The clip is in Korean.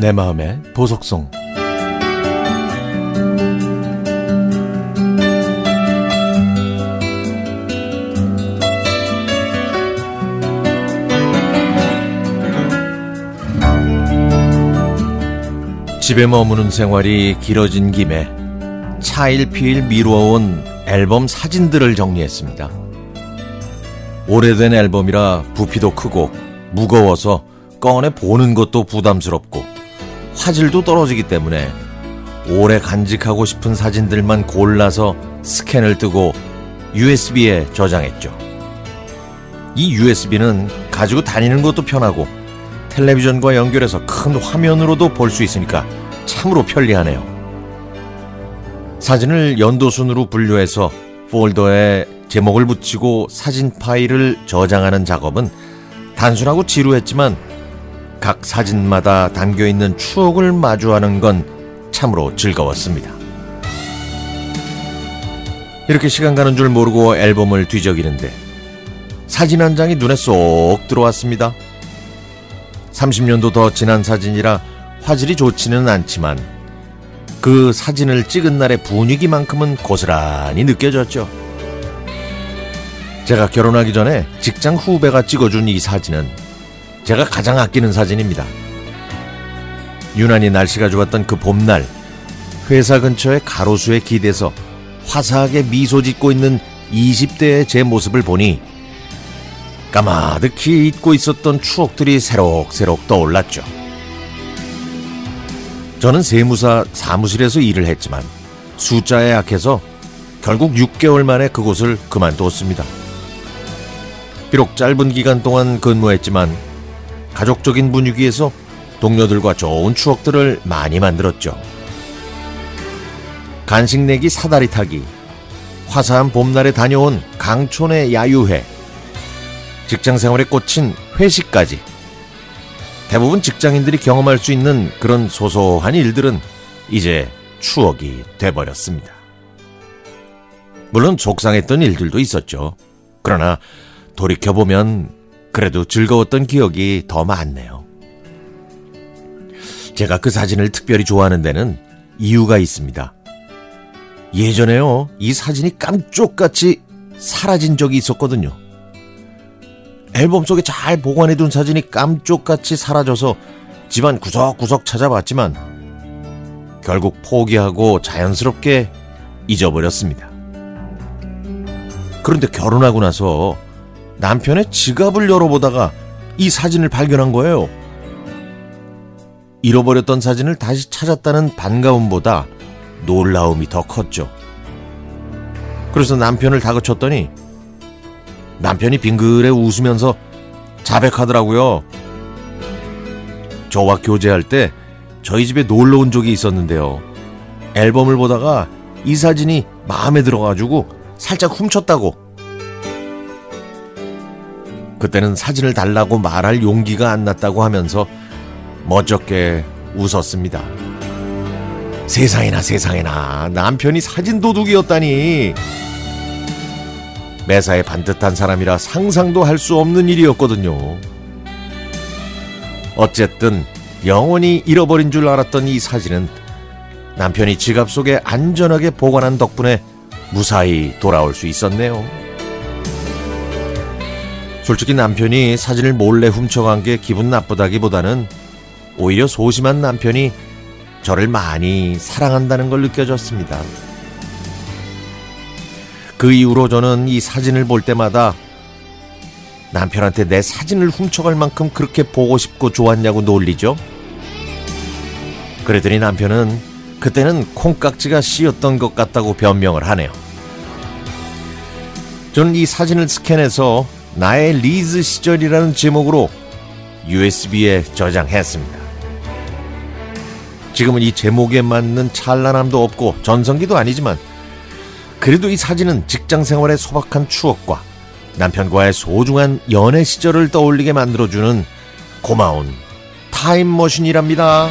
내 마음의 보석성 집에 머무는 생활이 길어진 김에 차일피일 미루어온 앨범 사진들을 정리했습니다. 오래된 앨범이라 부피도 크고 무거워서 꺼내 보는 것도 부담스럽고 화질도 떨어지기 때문에 오래 간직하고 싶은 사진들만 골라서 스캔을 뜨고 USB에 저장했죠. 이 USB는 가지고 다니는 것도 편하고 텔레비전과 연결해서 큰 화면으로도 볼 수 있으니까 참으로 편리하네요. 사진을 연도순으로 분류해서 폴더에 제목을 붙이고 사진 파일을 저장하는 작업은 단순하고 지루했지만 각 사진마다 담겨 있는 추억을 마주하는 건 참으로 즐거웠습니다. 이렇게 시간 가는 줄 모르고 앨범을 뒤적이는데 사진 한 장이 눈에 쏙 들어왔습니다. 30년도 더 지난 사진이라 화질이 좋지는 않지만 그 사진을 찍은 날의 분위기만큼은 고스란히 느껴졌죠. 제가 결혼하기 전에 직장 후배가 찍어준 이 사진은 제가 가장 아끼는 사진입니다. 유난히 날씨가 좋았던 그 봄날, 회사 근처의 가로수에 기대서 화사하게 미소 짓고 있는 20대의 제 모습을 보니 까마득히 잊고 있었던 추억들이 새록새록 떠올랐죠. 저는 세무사 사무실에서 일을 했지만 숫자에 약해서 결국 6개월 만에 그곳을 그만두었습니다. 비록 짧은 기간 동안 근무했지만 가족적인 분위기에서 동료들과 좋은 추억들을 많이 만들었죠. 간식 내기 사다리 타기, 화사한 봄날에 다녀온 강촌의 야유회, 직장 생활에 꽂힌 회식까지 대부분 직장인들이 경험할 수 있는 그런 소소한 일들은 이제 추억이 돼버렸습니다. 물론 속상했던 일들도 있었죠. 그러나 돌이켜보면 그래도 즐거웠던 기억이 더 많네요. 제가 그 사진을 특별히 좋아하는 데는 이유가 있습니다. 예전에요, 이 사진이 깜쪽같이 사라진 적이 있었거든요. 앨범 속에 잘 보관해둔 사진이 깜쪽같이 사라져서 집안 구석구석 찾아봤지만 결국 포기하고 자연스럽게 잊어버렸습니다. 그런데 결혼하고 나서 남편의 지갑을 열어보다가 이 사진을 발견한 거예요. 잃어버렸던 사진을 다시 찾았다는 반가움보다 놀라움이 더 컸죠. 그래서 남편을 다그쳤더니 남편이 빙그레 웃으면서 자백하더라고요. 저와 교제할 때 저희 집에 놀러 온 적이 있었는데요. 앨범을 보다가 이 사진이 마음에 들어가지고 살짝 훔쳤다고. 그때는 사진을 달라고 말할 용기가 안 났다고 하면서 멋쩍게 웃었습니다. 세상에나 세상에나 남편이 사진 도둑이었다니. 매사에 반듯한 사람이라 상상도 할 수 없는 일이었거든요. 어쨌든 영원히 잃어버린 줄 알았던 이 사진은 남편이 지갑 속에 안전하게 보관한 덕분에 무사히 돌아올 수 있었네요. 솔직히 남편이 사진을 몰래 훔쳐간 게 기분 나쁘다기보다는 오히려 소심한 남편이 저를 많이 사랑한다는 걸 느껴졌습니다. 그 이후로 저는 이 사진을 볼 때마다 남편한테 내 사진을 훔쳐갈 만큼 그렇게 보고 싶고 좋았냐고 놀리죠. 그랬더니 남편은 그때는 콩깍지가 씌었던 것 같다고 변명을 하네요. 저는 이 사진을 스캔해서 나의 리즈 시절이라는 제목으로 USB에 저장했습니다. 지금은 이 제목에 맞는 찬란함도 없고 전성기도 아니지만 그래도 이 사진은 직장 생활의 소박한 추억과 남편과의 소중한 연애 시절을 떠올리게 만들어주는 고마운 타임머신이랍니다.